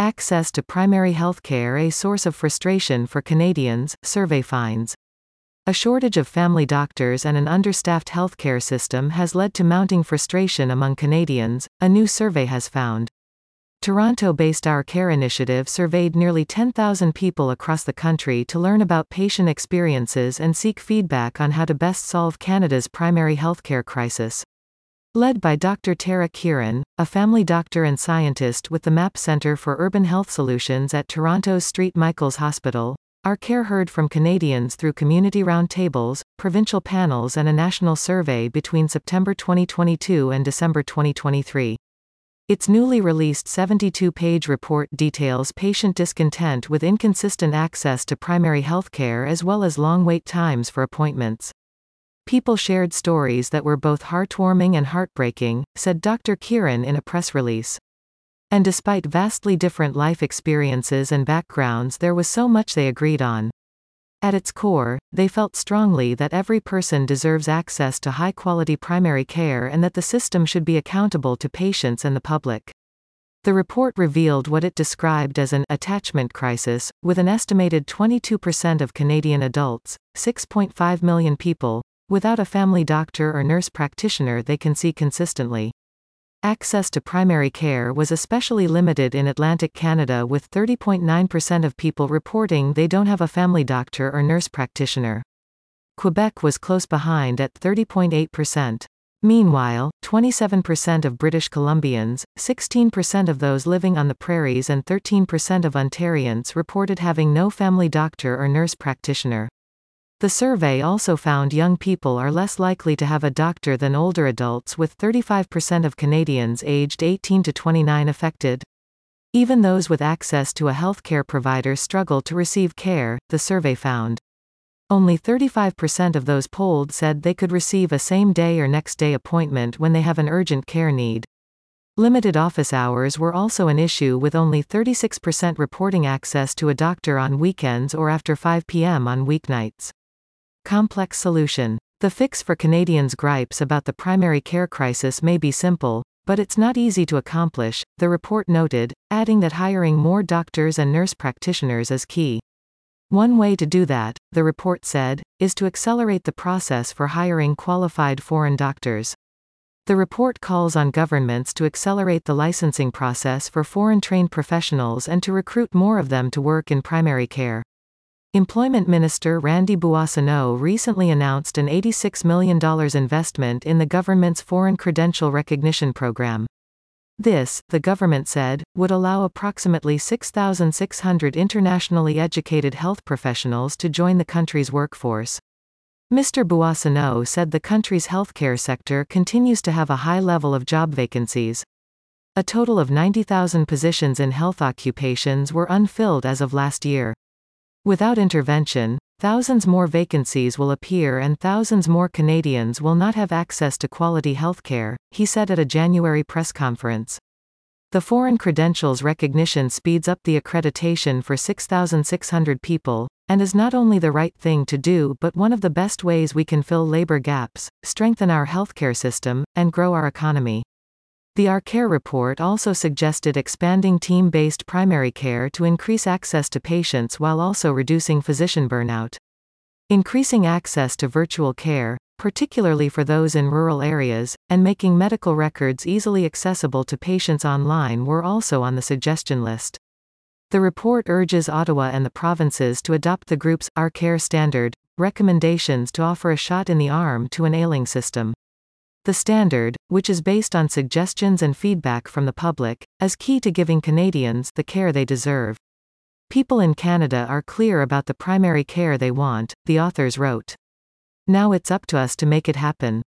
Access to primary health care a source of frustration for Canadians, survey finds. A shortage of family doctors and an understaffed healthcare system has led to mounting frustration among Canadians, a new survey has found. Toronto-based Our Care Initiative surveyed nearly 10,000 people across the country to learn about patient experiences and seek feedback on how to best solve Canada's primary healthcare crisis. Led by Dr. Tara Kiran, a family doctor and scientist with the MAP Centre for Urban Health Solutions at Toronto's St. Michael's Hospital, our care heard from Canadians through community roundtables, provincial panels and a national survey between September 2022 and December 2023. Its newly released 72-page report details patient discontent with inconsistent access to primary health care as well as long wait times for appointments. People shared stories that were both heartwarming and heartbreaking, said Dr. Kiran in a press release. And despite vastly different life experiences and backgrounds, there was so much they agreed on. At its core, they felt strongly that every person deserves access to high quality primary care and that the system should be accountable to patients and the public. The report revealed what it described as an attachment crisis, with an estimated 22% of Canadian adults, 6.5 million people, without a family doctor or nurse practitioner they can see consistently. Access to primary care was especially limited in Atlantic Canada with 30.9% of people reporting they don't have a family doctor or nurse practitioner. Quebec was close behind at 30.8%. Meanwhile, 27% of British Columbians, 16% of those living on the prairies and 13% of Ontarians reported having no family doctor or nurse practitioner. The survey also found young people are less likely to have a doctor than older adults with 35% of Canadians aged 18 to 29 affected. Even those with access to a healthcare provider struggle to receive care, the survey found. Only 35% of those polled said they could receive a same day or next day appointment when they have an urgent care need. Limited office hours were also an issue with only 36% reporting access to a doctor on weekends or after 5 p.m. on weeknights. Complex solution. The fix for Canadians' gripes about the primary care crisis may be simple, but it's not easy to accomplish, the report noted, adding that hiring more doctors and nurse practitioners is key. One way to do that, the report said, is to accelerate the process for hiring qualified foreign doctors. The report calls on governments to accelerate the licensing process for foreign trained professionals and to recruit more of them to work in primary care. Employment Minister Randy Boissonnault recently announced an $86 million investment in the government's Foreign Credential Recognition Program. This, the government said, would allow approximately 6,600 internationally educated health professionals to join the country's workforce. Mr. Boissonnault said the country's healthcare sector continues to have a high level of job vacancies. A total of 90,000 positions in health occupations were unfilled as of last year. Without intervention, thousands more vacancies will appear and thousands more Canadians will not have access to quality healthcare, he said at a January press conference. The foreign credentials recognition speeds up the accreditation for 6,600 people, and is not only the right thing to do but one of the best ways we can fill labor gaps, strengthen our healthcare system, and grow our economy. The Our Care report also suggested expanding team-based primary care to increase access to patients while also reducing physician burnout. Increasing access to virtual care, particularly for those in rural areas, and making medical records easily accessible to patients online were also on the suggestion list. The report urges Ottawa and the provinces to adopt the group's Our Care standard recommendations to offer a shot in the arm to an ailing system. The standard, which is based on suggestions and feedback from the public, is key to giving Canadians the care they deserve. People in Canada are clear about the primary care they want, the authors wrote. Now it's up to us to make it happen.